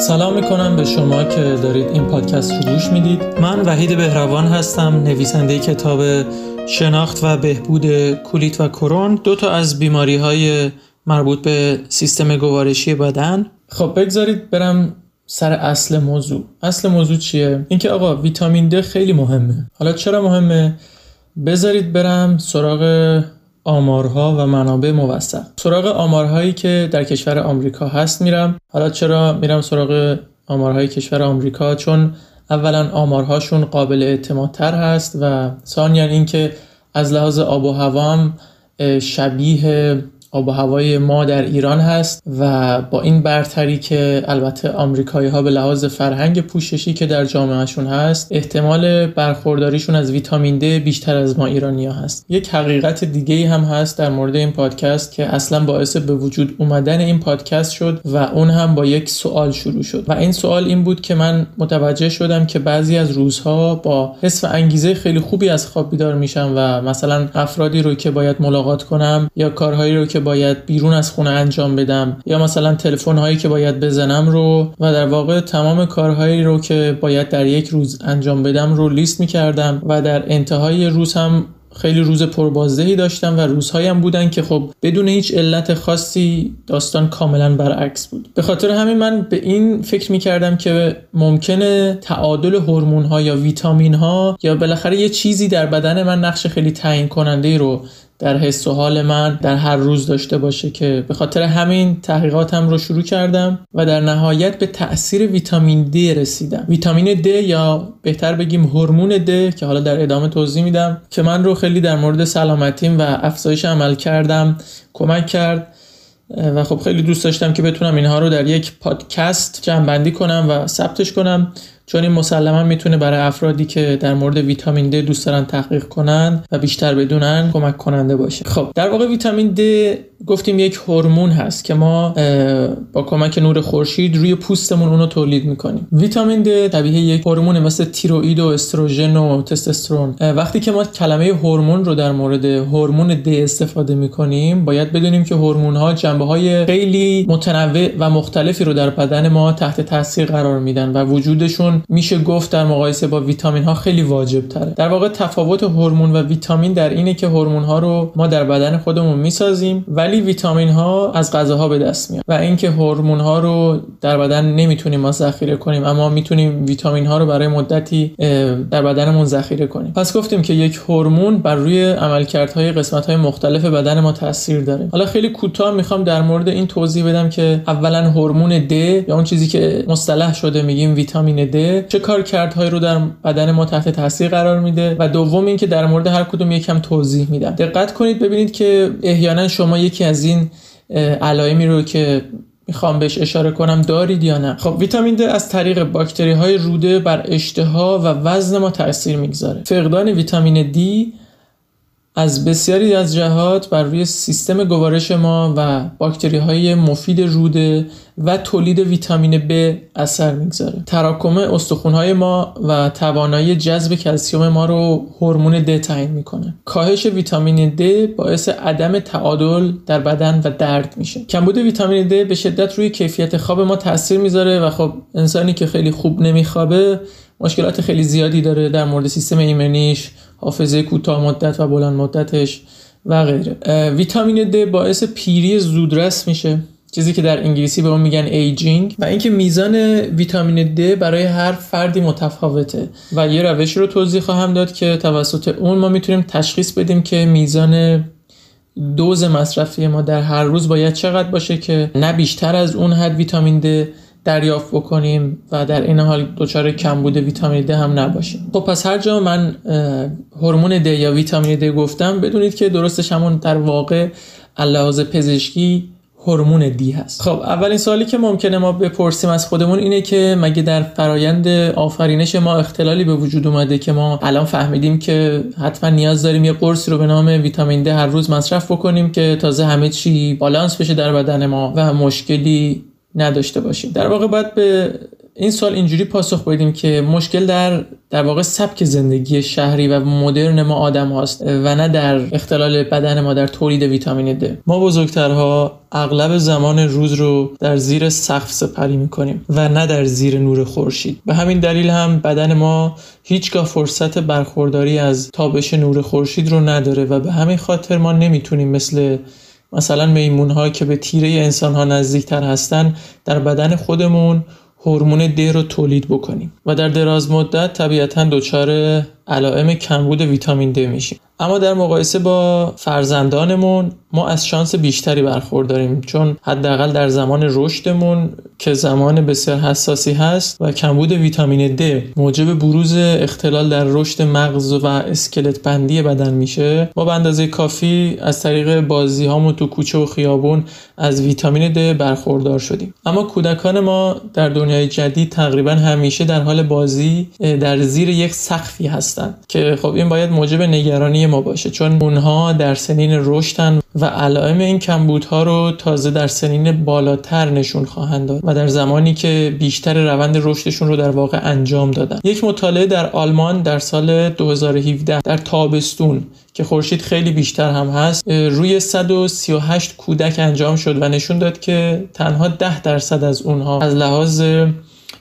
سلام می‌کنم به شما که دارید این پادکست رو گوش می‌دید. من وحید بهروان هستم نویسنده کتاب شناخت و بهبود کولیت و کرون. دو تا از بیماری های مربوط به سیستم گوارشی بدن. خب بگذارید برم سر اصل موضوع. اصل موضوع چیه؟ اینکه آقا ویتامین د خیلی مهمه. حالا چرا مهمه؟ بذارید برم سراغ آمارها و منابع موثق. سراغ آمارهایی که در کشور آمریکا هست میرم. حالا چرا میرم سراغ آمارهای کشور آمریکا؟ چون اولا آمارهاشون قابل اعتمادتر هست و ثانیا اینکه از لحاظ آب و هوا هم شبیه آب و هوای ما در ایران هست و با این برتری که البته آمریکایی ها به لحاظ فرهنگ پوششی که در جامعهشون هست احتمال برخورداریشون از ویتامین د بیشتر از ما ایرانی ها هست. یک حقیقت دیگه هم هست در مورد این پادکست که اصلا باعث به وجود اومدن این پادکست شد و اون هم با یک سوال شروع شد. و این سوال این بود که من متوجه شدم که بعضی از روزها با حس و انگیزه خیلی خوبی از خواب بیدار میشم و مثلا افرادی رو که باید ملاقات کنم یا کارهایی رو که باید بیرون از خونه انجام بدم یا مثلا تلفن هایی که باید بزنم رو و در واقع تمام کارهایی رو که باید در یک روز انجام بدم رو لیست می کردم و در انتهای روز هم خیلی روز پربازدهی داشتم و روزهایم بودن که خب بدون هیچ علت خاصی داستان کاملا برعکس بود. به خاطر همین من به این فکر می کردم که ممکنه تعادل هورمون ها یا ویتامین ها یا بالاخره یه چیزی در بدن من نقش خیلی تعیین کننده رو در حس و حال من در هر روز داشته باشه که به خاطر همین تحقیقاتم رو شروع کردم و در نهایت به تاثیر ویتامین د رسیدم. ویتامین د یا بهتر بگیم هورمون د که حالا در ادامه توضیح میدم که من رو خیلی در مورد سلامتیم و افزایش عمل کردم کمک کرد و خب خیلی دوست داشتم که بتونم اینها رو در یک پادکست جمع کنم و ثبتش کنم. چون این مسلما می‌تونه برای افرادی که در مورد ویتامین د دوست دارن تحقیق کنن و بیشتر بدونن کمک کننده باشه. خب در واقع ویتامین د گفتیم یک هورمون هست که ما با کمک نور خورشید روی پوستمون اونو تولید می‌کنیم. ویتامین د طبیعی یک هورمون مثل تیروئید و استروژن و تستوسترون. وقتی که ما کلمه هورمون رو در مورد هورمون د استفاده می‌کنیم باید بدونیم که هورمون ها جنبه های خیلی متنوع و مختلفی رو در بدن ما تحت تاثیر قرار میدن و وجودشون میشه گفت در مقایسه با ویتامین ها خیلی واجب تره. در واقع تفاوت هورمون و ویتامین در اینه که هورمون ها رو ما در بدن خودمون می‌سازیم ولی ویتامین ها از غذاها به دست میاد و اینکه هورمون ها رو در بدن نمی‌تونیم ما ذخیره کنیم اما می‌تونیم ویتامین ها رو برای مدتی در بدنمون ذخیره کنیم. پس گفتیم که یک هورمون بر روی عملکردهای قسمت های مختلف بدن ما تاثیر داره. حالا خیلی کوتاه می‌خوام در مورد این توضیح بدم که اولا هورمون د یا اون چیزی که مصطلح شده میگیم ویتامین د چه کار کردهایی رو در بدن ما تحت تاثیر قرار میده و دوم اینکه در مورد هر کدوم یکم توضیح میدم. دقت کنید ببینید که احیانا شما یکی از این علائمی رو که می‌خوام بهش اشاره کنم دارید یا نه؟ خب ویتامین د از طریق باکتری های روده بر اشتها و وزن ما تاثیر می‌گذاره. فقدان ویتامین دی از بسیاری از جهات بر روی سیستم گوارش ما و باکتری های مفید روده و تولید ویتامین B اثر می‌گذاره. تراکم استخون های ما و توانایی جذب کلسیوم ما رو هورمون د تعیین می‌کنه. کاهش ویتامین د باعث عدم تعادل در بدن و درد میشه. کمبود ویتامین د به شدت روی کیفیت خواب ما تاثیر می‌ذاره و خب انسانی که خیلی خوب نمیخوابه مشکلات خیلی زیادی داره در مورد سیستم ایمنیش حافظه کوتاه مدت و بلند مدتش و غیره. ویتامین د باعث پیری زودرس میشه. چیزی که در انگلیسی به اون میگن aging. و اینکه میزان ویتامین د برای هر فردی متفاوته. و یه روش رو توضیح خواهم داد که توسط اون ما می‌تونیم تشخیص بدیم که میزان دوز مصرفی ما در هر روز باید چقدر باشه که نه بیشتر از اون حد ویتامین د دریافت بکنیم و در این حال دچار کمبود ویتامین د هم نباشیم. خب پس هر جا من هورمون د یا ویتامین د گفتم بدونید که درستش همون در واقع لحاظ پزشکی هورمون دی هست. خب اولین سوالی که ممکنه ما بپرسیم از خودمون اینه که مگه در فرایند آفرینش ما اختلالی به وجود اومده که ما الان فهمیدیم که حتما نیاز داریم یه قرصی رو به نام ویتامین د هر روز مصرف بکنیم که تازه همه چی بالانس بشه در بدن ما و مشکلی نداشته باشیم. در واقع باید به این سال اینجوری پاسخ بدیم که مشکل در در واقع سبک زندگی شهری و مدرن ما آدم هاست و نه در اختلال بدن ما در تولید ویتامین د. ما بزرگترها اغلب زمان روز رو در زیر سقف سپری می‌کنیم و نه در زیر نور خورشید. به همین دلیل هم بدن ما هیچگاه فرصت برخورداری از تابش نور خورشید رو نداره و به همین خاطر ما نمی‌تونیم مثل مثلا میمون ها که به تیره انسان ها نزدیکتر هستن در بدن خودمون هورمون د رو تولید بکنیم و در دراز مدت طبیعتا دچار علائم کمبود ویتامین د میشیم. اما در مقایسه با فرزندانمون ما از شانس بیشتری برخورداریم چون حداقل در زمان رشدمون که زمان بسیار حساسی هست و کمبود ویتامین د موجب بروز اختلال در رشد مغز و اسکلت بندی بدن میشه ما به اندازه کافی از طریق بازی هامون تو کوچه و خیابون از ویتامین د برخوردار شدیم. اما کودکان ما در دنیای جدید تقریبا همیشه در حال بازی در زیر یک سقفی هستند که خب این باید موجب نگرانی ما باشه چون اونها در سنین رشدن و علائم این کمبودها رو تازه در سنین بالاتر نشون خواهند داد و در زمانی که بیشتر روند رشدشون رو در واقع انجام دادن. یک مطالعه در آلمان در سال 2017 در تابستون که خورشید خیلی بیشتر هم هست روی 138 کودک انجام شد و نشون داد که تنها 10 درصد از اونها از لحاظ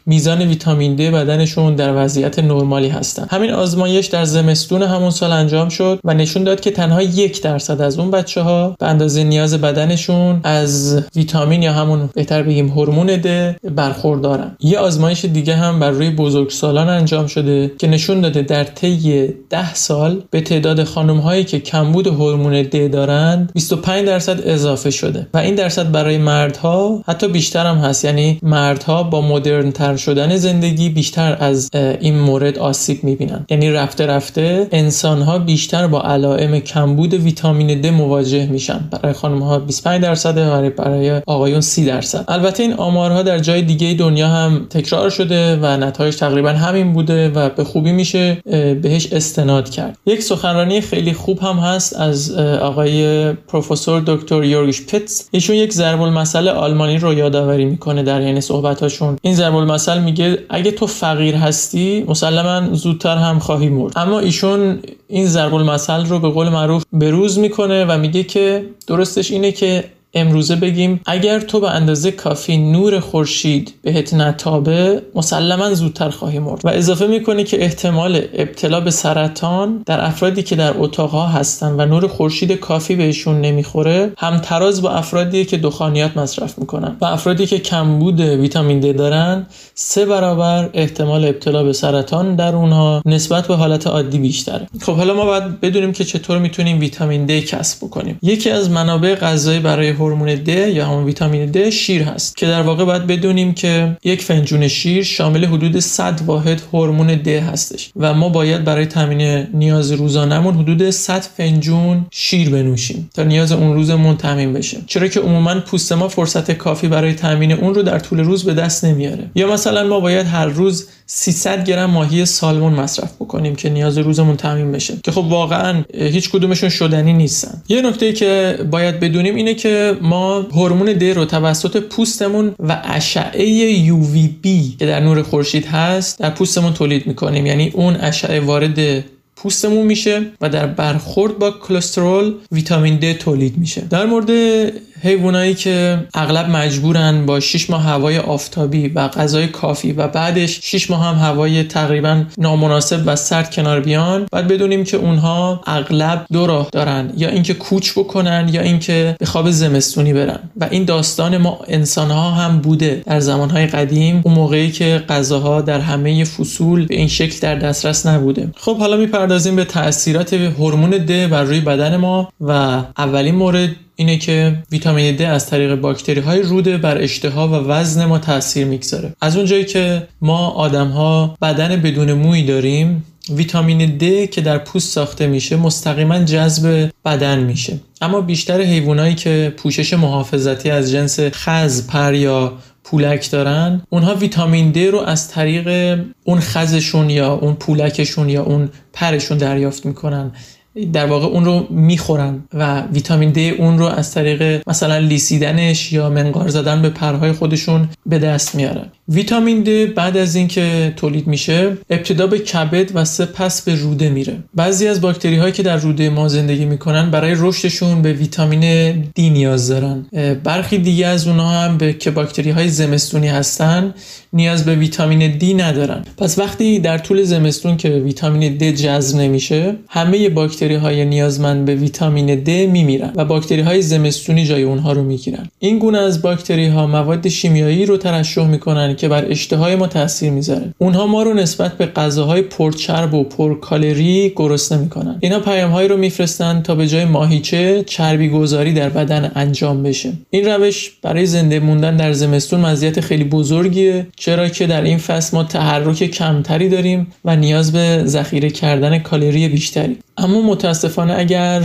میزان ویتامین د بدنشون در وضعیت نرمالی هستن. همین آزمایش در زمستون همون سال انجام شد و نشون داد که تنها یک درصد از اون بچه ها به اندازه نیاز بدنشون از ویتامین یا همون بهتر بگیم هورمون د برخوردارن. یه آزمایش دیگه هم بر روی بزرگسالان انجام شده که نشون داده در طی 10 سال به تعداد خانم هایی که کمبود هورمون د دارند 25 درصد اضافه شده و این درصد برای مردها حتی بیشتر هم هست. یعنی مردها با مدرن شدن زندگی بیشتر از این مورد آسیب می‌بینن. یعنی رفته رفته انسان ها بیشتر با علائم کمبود ویتامین د مواجه میشن. برای خانم ها 25 درصد برای برای آقایون 30 درصد. البته این آمارها در جای دیگه دنیا هم تکرار شده و نتایج تقریبا همین بوده و به خوبی میشه بهش استناد کرد. یک سخنرانی خیلی خوب هم هست از آقای پروفسور دکتر یورگش پیتز ایشون یک ضرب المثل آلمانی رو یادآوری می‌کنه در یعنی صحبتاشون. این ضرب مثل میگه اگه تو فقیر هستی مسلما زودتر هم خواهی مرد. اما ایشون این ضرب المثل رو به قول معروف بروز می‌کنه و میگه که درستش اینه که امروزه بگیم اگر تو به اندازه کافی نور خورشید بهت نتابه مسلما زودتر خواهی مرد. و اضافه می‌کنه که احتمال ابتلا به سرطان در افرادی که در اتاقها هستن و نور خورشید کافی بهشون نمی‌خوره همتراز با افرادی که دخانیات مصرف می‌کنن. و افرادی که کمبود ویتامین د دارن سه برابر احتمال ابتلا به سرطان در اونها نسبت به حالت عادی بیشتره. خب حالا ما باید بدونیم که چطور می‌تونیم ویتامین د کسب بکنیم. یکی از منابع غذایی برای هورمون د یا همون ویتامین د شیر هست که در واقع باید بدونیم که یک فنجون شیر شامل حدود 100 واحد هورمون د هستش و ما باید برای تامین نیاز روزانهمون حدود 100 فنجون شیر بنوشیم تا نیاز اون روزمون تامین بشه. چرا که عموما پوست ما فرصت کافی برای تامین اون رو در طول روز به دست نمیاره. یا مثلا ما باید هر روز 300 گرم ماهی سالمون مصرف بکنیم که نیاز روزمون تامین بشه. که خب واقعا هیچ کدومشون شدنی نیستن. یه نکته که باید بدونیم اینه که ما هورمون د رو توسط پوستمون و اشعه UVB که در نور خورشید هست در پوستمون تولید می‌کنیم. یعنی اون اشعه وارد پوستمون میشه و در برخورد با کلسترول ویتامین د تولید میشه. در مورد حیوانایی که اغلب مجبورن با 6 ماه هوای آفتابی و غذای کافی و بعدش 6 ماه هم هوای تقریبا نامناسب و سرد کنار بیان باید بدونیم که اونها اغلب دو راه دارن یا اینکه کوچ بکنن یا اینکه به خواب زمستونی برن. و این داستان ما انسان ها هم بوده در زمانهای قدیم اون موقعی که غذاها در همه فصول به این شکل در دسترس نبوده. خب حالا می‌پردازیم به تاثیرات هورمون د بر روی بدن ما و اولین مورد اینه که ویتامین د از طریق باکتری های روده بر اشتها و وزن ما تاثیر می‌گذاره. از اونجایی که ما آدم ها بدن بدون موی داریم ویتامین د که در پوست ساخته میشه مستقیما جذب بدن میشه. اما بیشتر حیوانایی که پوشش محافظتی از جنس خز پر یا پولک دارن اونها ویتامین د رو از طریق اون خزشون یا اون پولکشون یا اون پرشون دریافت می‌کنن. در واقع اون رو می‌خورن و ویتامین دی اون رو از طریق مثلا لیسیدنش یا منقار زدن به پرهای خودشون به دست میارن. ویتامین دی بعد از اینکه تولید میشه ابتدا به کبد و سپس به روده میره. بعضی از باکتری هایی که در روده ما زندگی می‌کنن برای رشدشون به ویتامین دی نیاز دارن. برخی دیگه از اونها هم به که باکتری های زمستونی هستن نیاز به ویتامین دی ندارن. پس وقتی در طول زمستون که ویتامین دی جذب نمیشه همه باکتری های نیازمند به ویتامین دی میمیرن و باکتری های زمستونی جای اونها رو می‌گیرن. این گونه از باکتری ها مواد شیمیایی رو ترشح می‌کنن که بر اشتهای ما تاثیر می‌ذاره. اونها ما رو نسبت به غذاهای پرچرب و پرکالری گرسنه می‌کنن. اینا پیام هایی رو میفرستن تا به جای ماهیچه چربی گذاری در بدن انجام بشه. این روش برای زنده موندن در زمستون مزیت خیلی بزرگیه چرا که در این فصل ما تحرک کمتری داریم و نیاز به ذخیره کردن کالری بیشتری. اما متاسفانه اگر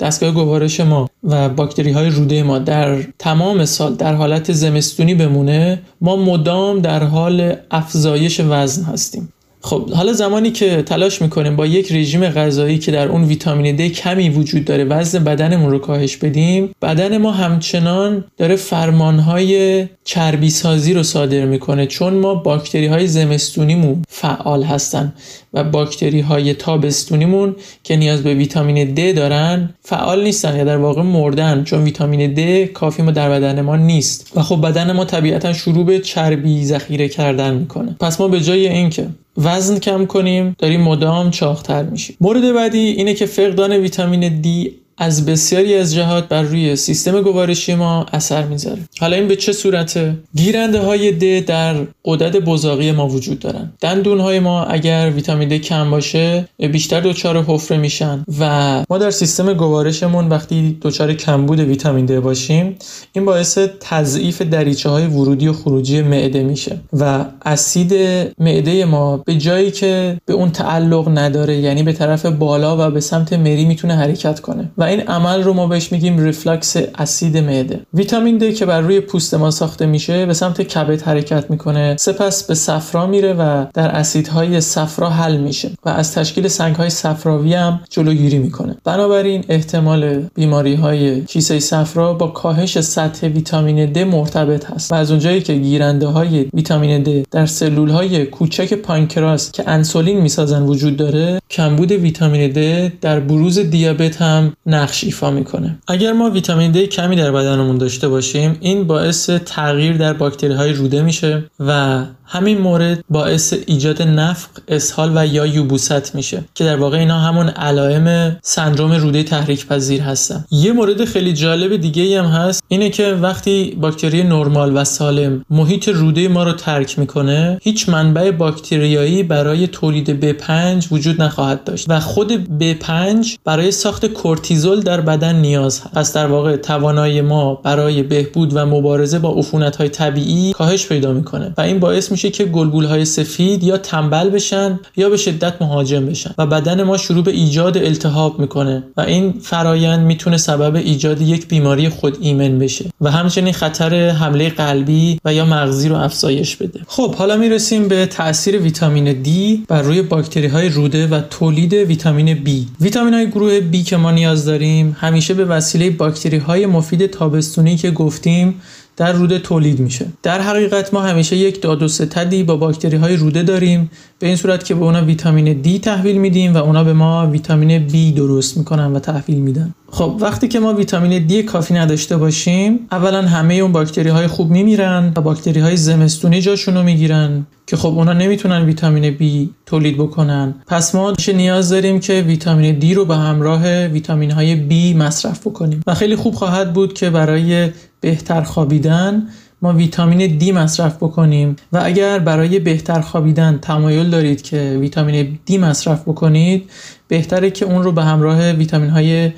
دستگاه گوارش ما و باکتری های روده ما در تمام سال در حالت زمستونی بمونه ما مدام در حال افزایش وزن هستیم. خب حالا زمانی که تلاش می‌کنیم با یک رژیم غذایی که در اون ویتامین د کمی وجود داره وزن بدنمون رو کاهش بدیم بدن ما همچنان داره فرمانهای چربی سازی رو صادر می‌کنه چون ما باکتری های زمستونیمون فعال هستن و باکتری های تابستونیمون که نیاز به ویتامین د دارن فعال نیستن یا در واقع مردن چون ویتامین د کافی ما در بدن ما نیست. و خب بدن ما طبیعتا شروع به چربی ذخیره کردن می‌کنه. پس ما به جای اینکه وزن کم کنیم داریم مدام چاقتر میشیم. مورد بعدی اینه که فقدان ویتامین دی از بسیاری از جهات بر روی سیستم گوارشی ما اثر می‌ذاره. حالا این به چه صورته؟ گیرنده های د در قدرت بزاقی ما وجود دارن. دندون های ما اگر ویتامین د کم باشه بیشتر دچار حفره میشن و ما در سیستم گوارشمون وقتی دچار کمبود ویتامین د باشیم این باعث تضعیف دریچه های ورودی و خروجی معده میشه و اسید معده ما به جایی که به اون تعلق نداره یعنی به طرف بالا و به سمت مری می‌تونه حرکت کنه. و این عمل رو ما بهش میگیم ریفلاکس اسید معده. ویتامین د که بر روی پوست ما ساخته میشه به سمت کبد حرکت می‌کنه. سپس به صفرا میره و در اسیدهای صفرا حل میشه و از تشکیل سنگهای صفراوی هم جلوگیری می‌کنه. بنابراین احتمال بیماری های کیسه صفرا با کاهش سطح ویتامین د مرتبط هست و از اونجایی که گیرنده های ویتامین د در سلول های کوچک پانکراس که انسولین می‌سازن وجود داره کمبود ویتامین د در بروز دیابت هم نقش ایفا می‌کنه. اگر ما ویتامین دی کمی در بدنمون داشته باشیم این باعث تغییر در باکتری های روده میشه و همین مورد باعث ایجاد نفق، اسهال و یا یوبوست میشه که در واقع اینا همون علائم سندروم روده تحریک پذیر هستن. یه مورد خیلی جالب دیگه هم هست اینه که وقتی باکتری نرمال و سالم محیط روده ما رو ترک می‌کنه هیچ منبع باکتریایی برای تولید B5 وجود نخواهد داشت و خود B5 برای ساخت کورتیزول در بدن نیاز هست. پس در واقع توانایی ما برای بهبود و مبارزه با عفونت های طبیعی کاهش پیدا می‌کنه و این باعث که گلبول های سفید یا تنبل بشن یا به شدت مهاجم بشن و بدن ما شروع به ایجاد التهاب می‌کنه و این فرایند می‌تونه سبب ایجاد یک بیماری خود ایمن بشه و همچنین خطر حمله قلبی و یا مغزی رو افزایش بده. خب حالا می‌رسیم به تاثیر ویتامین D بر روی باکتری های روده و تولید ویتامین B. ویتامین های گروه B که ما نیاز داریم همیشه به وسیله باکتری های مفید تابستونی که گفتیم در روده تولید میشه. در حقیقت ما همیشه یک داد و ستدی با باکتری های روده داریم. به این صورت که به اونا ویتامین دی تحویل میدیم و اونا به ما ویتامین B درست می‌کنن و تحویل میدن. خب وقتی که ما ویتامین دی کافی نداشته باشیم اولا همه اون باکتری های خوب میمیرن و باکتری های زمستونی جاشون رو می‌گیرن که خب اونا نمی‌تونن ویتامین B تولید بکنن. پس ما نیاز داریم که ویتامین دی رو به همراه ویتامین های B مصرف بکنیم. و خیلی خوب خواهد بود که برای بهتر خوابیدن ما ویتامین دی مصرف بکنیم. و اگر برای بهتر خوابیدن تمایل دارید که ویتامین دی مصرف بکنید بهتره که اون رو به همراه ویتامین های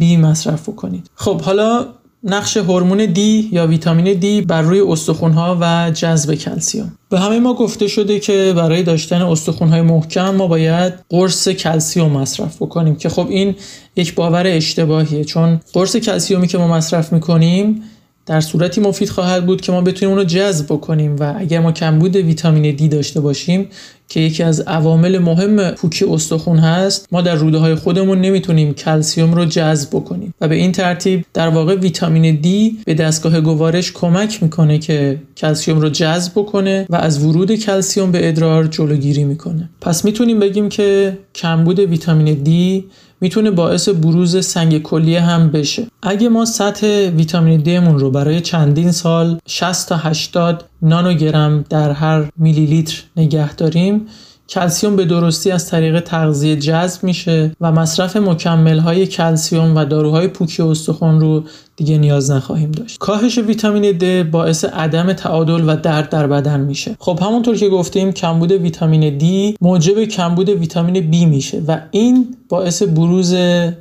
B مصرف بکنید. خب حالا نقش هورمون دی یا ویتامین دی بر روی استخوان‌ها و جذب کلسیوم به همه ما گفته شده که برای داشتن استخوان‌های محکم ما باید قرص کلسیوم مصرف بکنیم که خب این یک باور اشتباهیه چون قرص کلسیومی که ما مصرف می‌کنیم در صورتی مفید خواهد بود که ما بتونیم اون رو جذب بکنیم و اگر ما کمبود ویتامین دی داشته باشیم که یکی از عوامل مهم پوکی استخون هست ما در روده های خودمون نمی‌تونیم کلسیوم رو جذب بکنیم. و به این ترتیب در واقع ویتامین دی به دستگاه گوارش کمک می‌کنه که کلسیوم رو جذب بکنه و از ورود کلسیوم به ادرار جلوگیری می‌کنه. پس می‌تونیم بگیم که کمبود ویتامین دی می‌تونه باعث بروز سنگ کلیه هم بشه. اگه ما سطح ویتامین دی مون رو برای چندین سال 60 تا 80 نانوگرم در هر میلی لیتر نگه داریم کلسیوم به درستی از طریق تغذیه جذب میشه و مصرف مکمل های کلسیوم و داروهای پوکی استخوان رو دیگه نیاز نخواهیم داشت. کاهش ویتامین د باعث عدم تعادل و درد در بدن میشه. خب همونطور که گفتیم کمبود ویتامین دی موجب کمبود ویتامین B میشه و این باعث بروز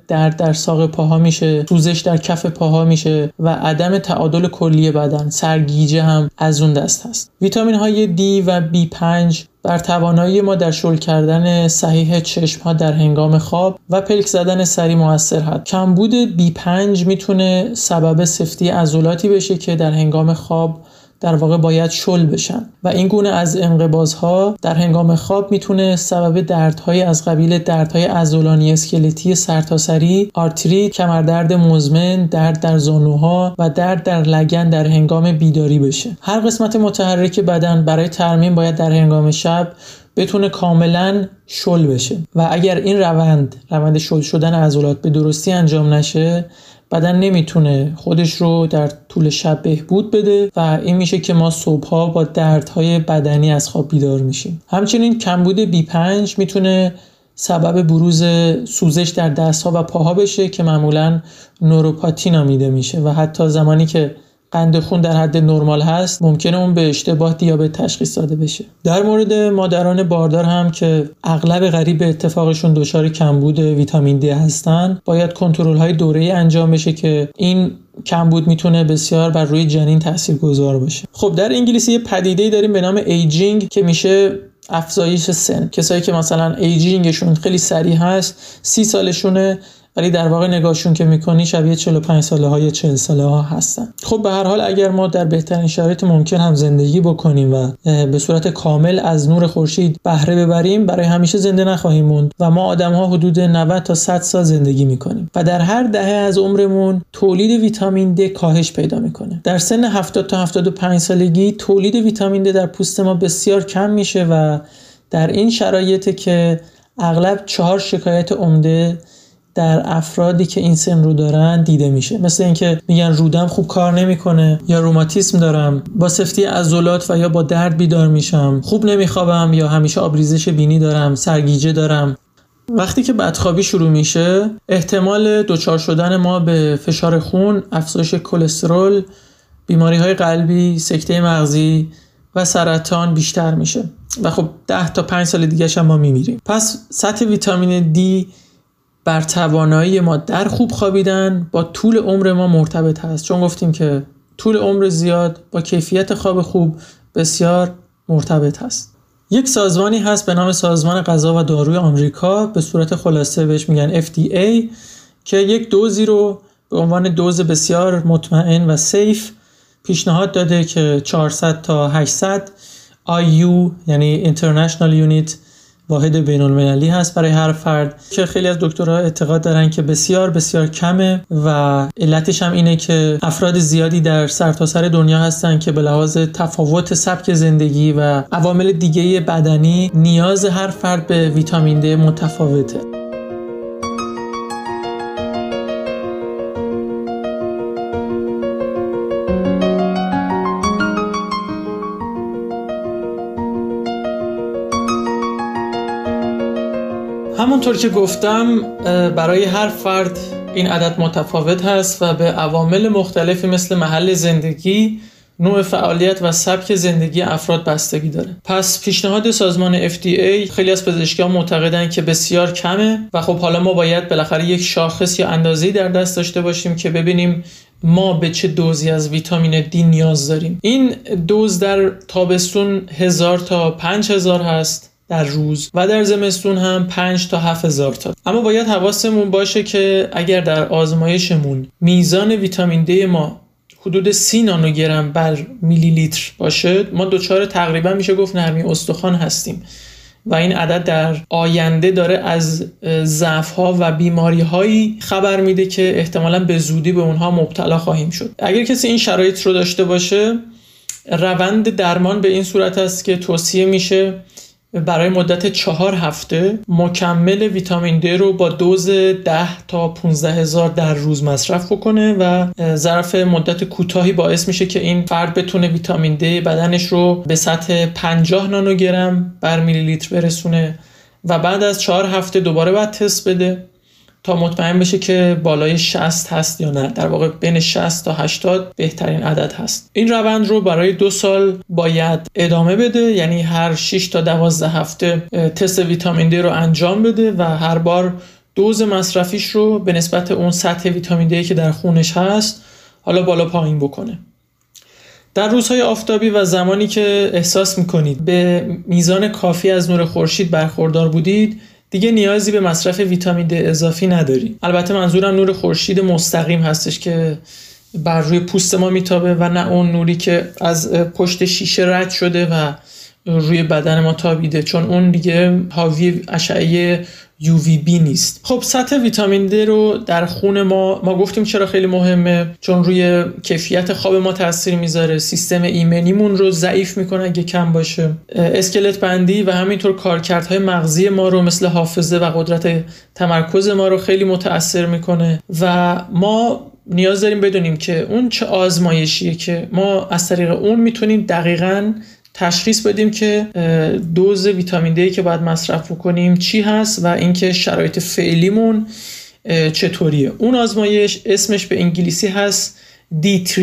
درد در ساق پاها میشه سوزش در کف پاها میشه و عدم تعادل کلی بدن. سرگیجه هم از اون دست هست. ویتامین های دی و B5 بر توانایی ما در شل کردن صحیح چشم ها در هنگام خواب و پلک زدن سریع موثر هست. کمبود B5 می‌تونه سبب سفتی عضلاتی بشه که در هنگام خواب در واقع باید شل بشن. و این گونه از انقباضها در هنگام خواب می‌تونه سبب دردهای از قبیل دردهای عضلانی اسکلتی سرتاسری آرتریت کمردرد مزمن درد در زانوها و درد در لگن در هنگام بیداری بشه. هر قسمت متحرک بدن برای ترمیم باید در هنگام شب بتونه کاملا شل بشه. و اگر این روند روند شل شدن عضلات به درستی انجام نشه بدن نمی‌تونه خودش رو در طول شب بهبود بده و این میشه که ما صبحها با دردهای بدنی از خواب بیدار میشیم. همچنین کمبود B5 می‌تونه سبب بروز سوزش در دستها و پاها بشه که معمولا نوروپاتی نامیده میشه و حتی زمانی که قند خون در حد نرمال هست ممکنه اون به اشتباه دیابت تشخیص داده بشه. در مورد مادران باردار هم که اغلب غریب اتفاقشون دچار کمبود ویتامین دی هستن باید کنترل های دوره انجام بشه که این کمبود می‌تونه بسیار بر روی جنین گذار باشه. خب در انگلیسی یه پدیده داریم به نام aging که میشه افزایش سن. کسایی که مثلا aging شون خیلی سریع هست سی سالشونه ولی در واقع نگاهشون که می‌کنی شبیه 45 ساله های 40 ساله ها هستن. خب به هر حال اگر ما در بهترین شرایط ممکن هم زندگی بکنیم و به صورت کامل از نور خورشید بهره ببریم برای همیشه زنده نخواهیم موند و ما آدم ها حدود 90 تا 100 سال زندگی می‌کنیم و در هر دهه از عمرمون تولید ویتامین د کاهش پیدا می‌کنه. در سن 70 تا 75 سالگی تولید ویتامین د در پوست ما بسیار کم میشه و در این شرایط که اغلب چهار شکایت عمده در افرادی که این سن رو دارن دیده میشه. مثل اینکه میگن رودم خوب کار نمی‌کنه یا روماتیسم دارم. با سفتی عضلات و یا با درد بیدار میشم. خوب نمیخوابم یا همیشه آبریزش بینی دارم سرگیجه دارم. وقتی که بدخوابی شروع میشه احتمال دچار شدن ما به فشار خون افزایش کلسترول بیماری های قلبی سکته مغزی و سرطان بیشتر میشه. و خب 10 تا 5 سال دیگه هم ما میمیریم. پس سطح ویتامین دی بر توانایی ما در خوب خوابیدن با طول عمر ما مرتبط هست. چون گفتیم که طول عمر زیاد با کیفیت خواب خوب بسیار مرتبط هست. یک سازمانی هست به نام سازمان غذا و داروی آمریکا به صورت خلاصه بهش میگن FDA که یک دوزی رو به عنوان دوز بسیار مطمئن و سیف پیشنهاد داده که 400 تا 800 IU یعنی International Unit واحد بین المللی هست برای هر فرد. که خیلی از دکترها اعتقاد دارن که بسیار بسیار کمه و علتش هم اینه که افراد زیادی در سرتاسر سر دنیا هستن که به لحاظ تفاوت سبک زندگی و عوامل دیگه بدنی نیاز هر فرد به ویتامین د متفاوته. همونطور که گفتم برای هر فرد این عدد متفاوت هست و به عوامل مختلفی مثل محل زندگی نوع فعالیت و سبک زندگی افراد بستگی داره. پس پیشنهاد سازمان FDA خیلی از پزشکان معتقدن که بسیار کمه و خب حالا ما باید بالاخره یک شاخص یا اندازه‌ای در دست داشته باشیم که ببینیم ما به چه دوزی از ویتامین دی نیاز داریم. این دوز در تابستون هزار تا پنج هزار هست. در روز و در زمستون هم 5 تا 7 هزار تا. اما باید حواسمون باشه که اگر در آزمایشمون میزان ویتامین دی ما حدود 30 نانوگرم بر میلی لیتر باشه ما دچار تقریبا میشه گفت نرمی استخوان هستیم. و این عدد در آینده داره از ضعف ها و بیماری هایی خبر میده که احتمالا به زودی به اونها مبتلا خواهیم شد. اگر کسی این شرایط رو داشته باشه روند درمان به این صورت است که توصیه میشه برای مدت چهار هفته مکمل ویتامین D رو با دوز 10 تا 15 هزار در روز مصرف بکنه و ظرف مدت کوتاهی باعث میشه که این فرد بتونه ویتامین D بدنش رو به سطح 50 نانوگرم بر میلی لیتر برسونه و بعد از چهار هفته دوباره باید تست بده. تا مطمئن بشه که بالای 60 هست یا نه. در واقع بین 60 تا 80 بهترین عدد هست. این روند رو برای دو سال باید ادامه بده یعنی هر 6 تا 12 هفته تست ویتامین D رو انجام بده و هر بار دوز مصرفیش رو به نسبت اون سطح ویتامین D که در خونش هست حالا بالا پایین بکنه. در روزهای آفتابی و زمانی که احساس می‌کنید به میزان کافی از نور خورشید برخوردار بودید دیگه نیازی به مصرف ویتامین د اضافی نداری. البته منظورم نور خورشید مستقیم هستش که بر روی پوست ما میتابه و نه اون نوری که از پشت شیشه رد شده و روی بدن ما تابیده. چون اون دیگه حاوی اشعه UVB نیست. خب سطح ویتامین D رو در خون ما ما گفتیم چرا خیلی مهمه چون روی کیفیت خواب ما تاثیر می‌ذاره سیستم ایمنیمون رو ضعیف می‌کنه اگه کم باشه. اسکلت بندی و همینطور کارکردهای مغزی ما رو مثل حافظه و قدرت تمرکز ما رو خیلی متاثر می‌کنه و ما نیاز داریم بدونیم که اون چه آزمایشیه که ما از طریق اون می‌تونیم دقیقا تشخیص بدیم که دوز ویتامین دی که باید مصرف بکنیم چی هست و اینکه شرایط فعلیمون چطوریه. اون آزمایش اسمش به انگلیسی هست D3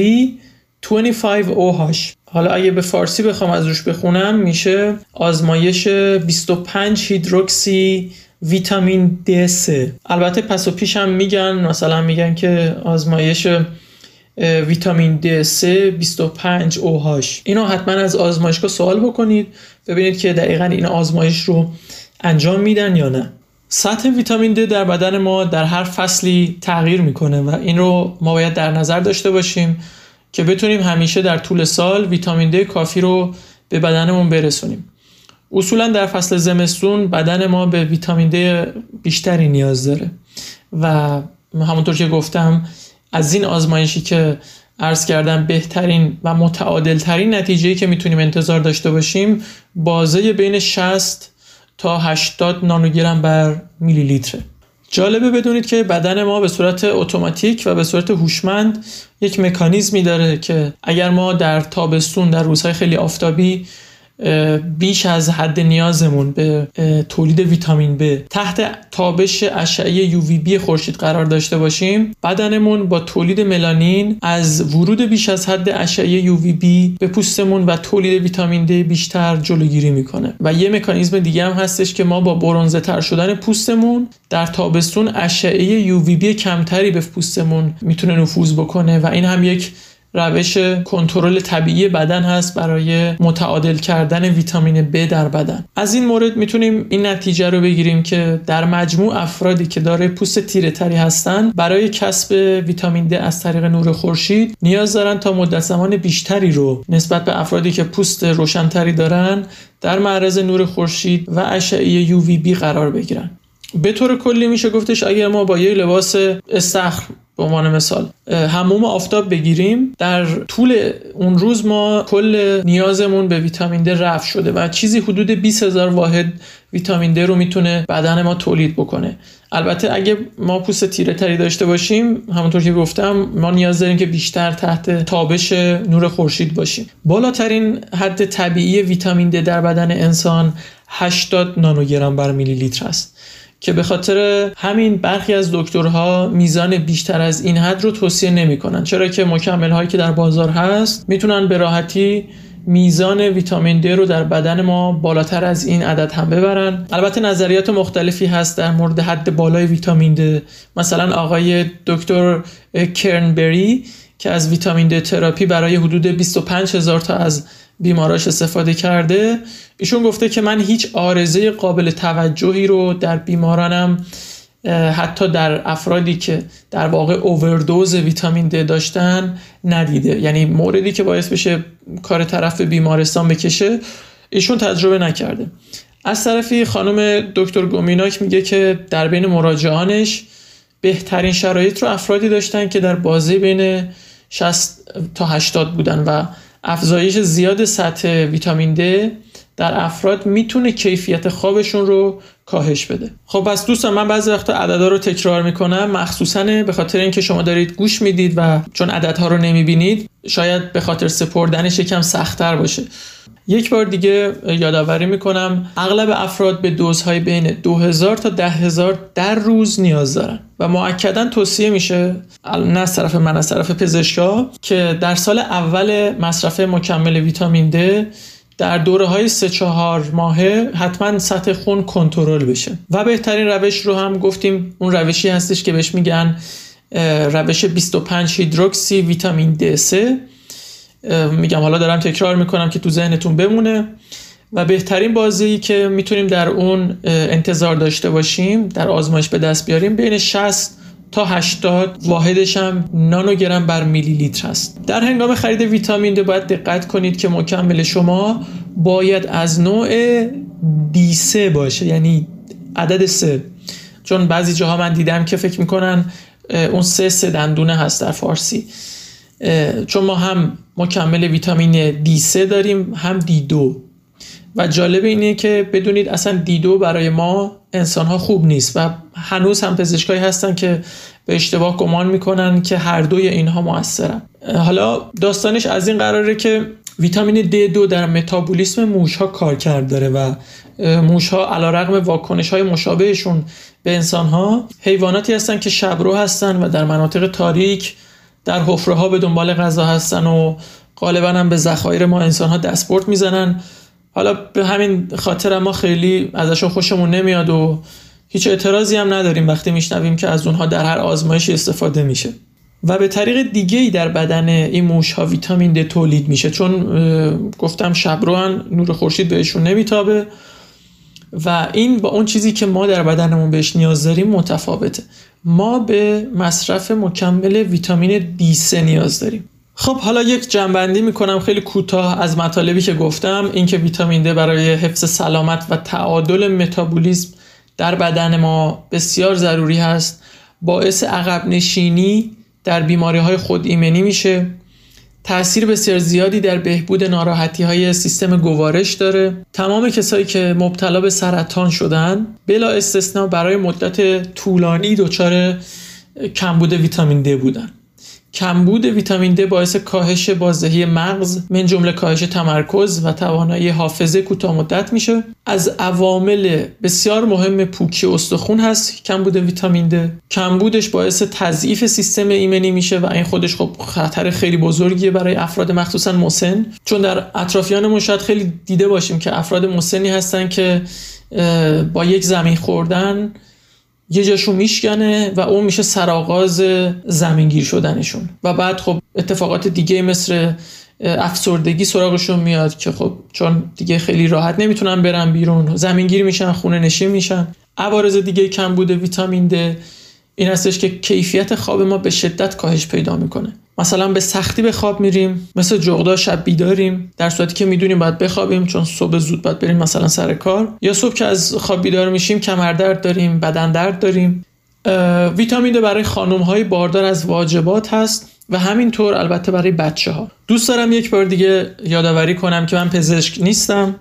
25OH حالا اگه به فارسی بخوام از روش بخونم میشه آزمایش 25 هیدروکسی ویتامین D3 البته پس و پیش هم میگن مثلا میگن که آزمایش ویتامین D3 25 OH اینو حتما از آزمایشگاه سوال بکنید ببینید که دقیقا این آزمایش رو انجام میدن یا نه. سطح ویتامین D در بدن ما در هر فصلی تغییر می‌کنه و این رو ما باید در نظر داشته باشیم که بتونیم همیشه در طول سال ویتامین D کافی رو به بدنمون برسونیم. اصولا در فصل زمستون بدن ما به ویتامین D بیشتری نیاز داره. و همونطور که گفتم از این آزمایشی که عرض کردم بهترین و متعادل ترین نتیجه که می‌تونیم انتظار داشته باشیم بازه بین 60 تا 80 نانوگرم بر میلی لیتره جالبه بدونید که بدن ما به صورت اتوماتیک و به صورت هوشمند یک مکانیزمی داره که اگر ما در تابستون در روزهای خیلی آفتابی بیش از حد نیازمون به تولید ویتامین B تحت تابش اشعه بی خورشید قرار داشته باشیم بدنمون با تولید ملانین از ورود بیش از حد اشعه بی به پوستمون و تولید ویتامین D بیشتر جلوگیری می‌کنه. و یه مکانیزم دیگه هم هستش که ما با برونزه تر شدن پوستمون در تابستون اشعه بی کمتری به پوستمون می‌تونه نفوذ بکنه و این هم یک روش کنترل طبیعی بدن هست برای متعادل کردن ویتامین B در بدن. از این مورد می‌تونیم این نتیجه رو بگیریم که در مجموع افرادی که داره پوست تیره تری هستن برای کسب ویتامین D از طریق نور خورشید نیاز دارن تا مدت زمان بیشتری رو نسبت به افرادی که پوست روشنتری دارن در معرض نور خورشید و اشعه UVB قرار بگیرن. به طور کلی میشه گفتش اگر ما با یه لباس استخر به عنوان مثال. هموم آفتاب بگیریم در طول اون روز ما کل نیازمون به ویتامین د رفع شده و چیزی حدود 20 هزار واحد ویتامین د رو می‌تونه بدن ما تولید بکنه. البته اگه ما پوست تیره تری داشته باشیم همونطور که گفتم ما نیاز داریم که بیشتر تحت تابش نور خورشید باشیم. بالاترین حد طبیعی ویتامین د در بدن انسان 80 نانوگرم بر میلی لیتر است. که به خاطر همین برخی از دکترها میزان بیشتر از این حد رو توصیه نمی‌کنن. چرا که مکمل هایی که در بازار هست می‌تونن به راحتی میزان ویتامین D رو در بدن ما بالاتر از این عدد هم ببرن. البته نظریات مختلفی هست در مورد حد بالای ویتامین D. مثلا آقای دکتر کرنبری که از ویتامین D تراپی برای حدود 25 هزار تا از بیماراش استفاده کرده. ایشون گفته که من هیچ آرزه قابل توجهی رو در بیمارانم حتی در افرادی که در واقع اووردوز ویتامین د داشتن ندیده. یعنی موردی که باعث بشه کار طرف بیمارستان بکشه ایشون تجربه نکرده. از طرفی خانم دکتر گومیناک میگه که در بین مراجعانش بهترین شرایط رو افرادی داشتن که در بازی بین 60 تا 80 بودن و افزایش زیاد سطح ویتامین د در افراد می‌تونه کیفیت خوابشون رو کاهش بده. خب پس دوستان من بعضی وقتا عددا رو تکرار می‌کنم. مخصوصا به خاطر اینکه شما دارید گوش می‌دید و چون عددها رو نمی‌بینید شاید به خاطر سپردنش یکم سختتر باشه. یک بار دیگه یادآوری می‌کنم اغلب افراد به دوزهای بین 2000 تا 10000 در روز نیاز دارن و معکدا توصیه میشه نه از طرف من از طرف پزشکا که در سال اول مصرف مکمل ویتامین د در دوره های سه چهار ماهه حتما سطح خون کنترل بشه. و بهترین روش رو هم گفتیم اون روشی هستش که بهش میگن روش 25 هیدروکسی ویتامین D3 میگم حالا دارم تکرار می‌کنم که تو ذهنتون بمونه و بهترین بازی که می‌تونیم در اون انتظار داشته باشیم در آزمایش به دست بیاریم بین 60 تا 80 واحدش هم نانوگرم بر میلی لیتر هست در هنگام خرید ویتامین د باید دقت کنید که مکمل شما باید از نوع D3 باشه یعنی عدد 3 چون بعضی جاها من دیدم که فکر می‌کنن اون سه سه دندونه هست در فارسی. چون ما هم مکمل ویتامین D3 داریم هم D2 و جالب اینه که بدونید اصلا دیدو برای ما انسان ها خوب نیست و هنوز هم پزشکایی هستن که به اشتباه گمان می‌کنن که هر دوی اینها موثرن. حالا داستانش از این قراره که ویتامین D2 در متابولیسم موش ها کار کرد داره و موش ها علا رقم واکنش های مشابهشون به انسان ها حیواناتی هستن که شبرو هستن و در مناطق تاریک در حفره ها به دنبال غذا هستن و غالبا هم به ذخایر ما انسان ها دستپورت می‌زنن. حالا به همین خاطر ما خیلی ازشون خوشمون نمیاد و هیچ اعتراضی هم نداریم وقتی میشنویم که از اونها در هر آزمایشی استفاده میشه. و به طریق دیگه ای در بدن این موش ها ویتامین د تولید میشه. چون گفتم شبروان نور خورشید بهشون نمیتابه و این با اون چیزی که ما در بدنمون بهش نیاز داریم متفاوته. ما به مصرف مکمل ویتامین D3 نیاز داریم. خب حالا یک جنبندی می‌کنم خیلی کوتاه از مطالبی که گفتم. اینکه ویتامین د برای حفظ سلامت و تعادل متابولیسم در بدن ما بسیار ضروری هست. باعث عقب نشینی در بیماری های خود ایمنی میشه. تاثیر بسیار زیادی در بهبود ناراحتی های سیستم گوارش داره. تمام کسایی که مبتلا به سرطان شدن بلا استثنا برای مدت طولانی دچار کمبود ویتامین د بودن. کمبود ویتامین د باعث کاهش بازدهی مغز من جمله کاهش تمرکز و توانایی حافظه کوتاه مدت میشه. از عوامل بسیار مهم پوکی استخون هست کمبود ویتامین د کمبودش باعث تضعیف سیستم ایمنی میشه و این خودش خب خطر خیلی بزرگیه برای افراد مخصوصا مسن. چون در اطرافیانمون شاید خیلی دیده باشیم که افراد مسنی هستن که با یک زمین خوردن یه جاشو میشکنه و اون میشه سرآغاز زمینگیر شدنشون. و بعد خب اتفاقات دیگه مثل افسردگی سراغشون میاد که خب چون دیگه خیلی راحت نمی‌تونن برن بیرون. زمینگیر میشن خونه نشین میشن. عوارض دیگه کم بوده ویتامین د. این هستش که کیفیت خواب ما به شدت کاهش پیدا می‌کنه. مثلا به سختی به خواب میریم مثل جغدا شب بیداریم در صورتی که می‌دونیم باید بخوابیم چون صبح زود باید بریم مثلا سر کار. یا صبح که از خواب بیدار میشیم کمردرد داریم بدن درد داریم. ویتامین د برای خانم های باردار از واجبات هست و همینطور البته برای بچه ها دوست دارم یک بار دیگه یادآوری کنم که من پزشک نیستم.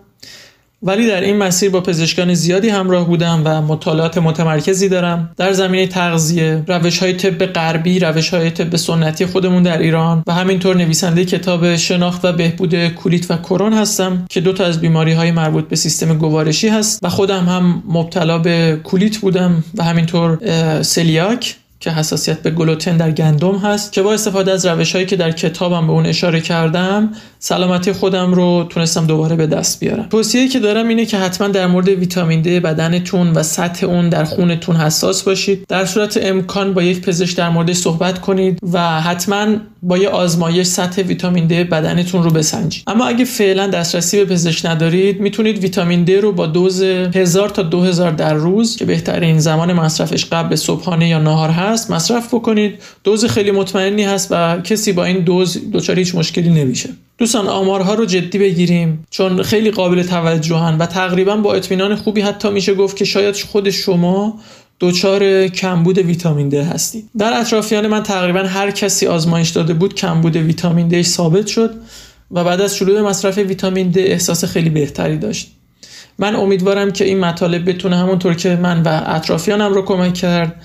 ولی در این مسیر با پزشکان زیادی همراه بودم و مطالعات متمرکزی دارم. در زمینه تغذیه روش های طب غربی روش های طب سنتی خودمون در ایران و همینطور نویسنده کتاب شناخت و بهبود کولیت و کرون هستم که دو تا از بیماری های مربوط به سیستم گوارشی هست و خودم هم مبتلا به کولیت بودم و همینطور سلیاک. که حساسیت به گلوتن در گندم هست که با استفاده از روش هایی که در کتابم به اون اشاره کردم سلامتی خودم رو تونستم دوباره به دست بیارم. توصیه که دارم اینه که حتما در مورد ویتامین د بدنتون و سطح اون در خونتون حساس باشید. در صورت امکان با یک پزشک در مورد صحبت کنید و حتما با یه آزمایش سطح ویتامین د بدنتون رو بسنجید. اما اگه فعلا دسترسی به پزشک ندارید می‌تونید ویتامین د رو با دوز 1000 تا 2000 در روز که بهترین زمان مصرفش قبل صبحانه یا نهار هست مصرف بکنید. دوز خیلی مطمئنی هست و کسی با این دوز دچار هیچ مشکلی نمیشه. دوستان آمارها رو جدی بگیریم چون خیلی قابل توجهن و تقریبا با اطمینان خوبی حتی میشه گفت که شاید خود شما دچار کمبود ویتامین د هستید در اطرافیان من تقریبا هر کسی آزمایش داده بود کمبود ویتامین د ثابت شد و بعد از شروع مصرف ویتامین د احساس خیلی بهتری داشت. من امیدوارم که این مطالب بتونه همونطور که من و اطرافیانم رو کمک کرد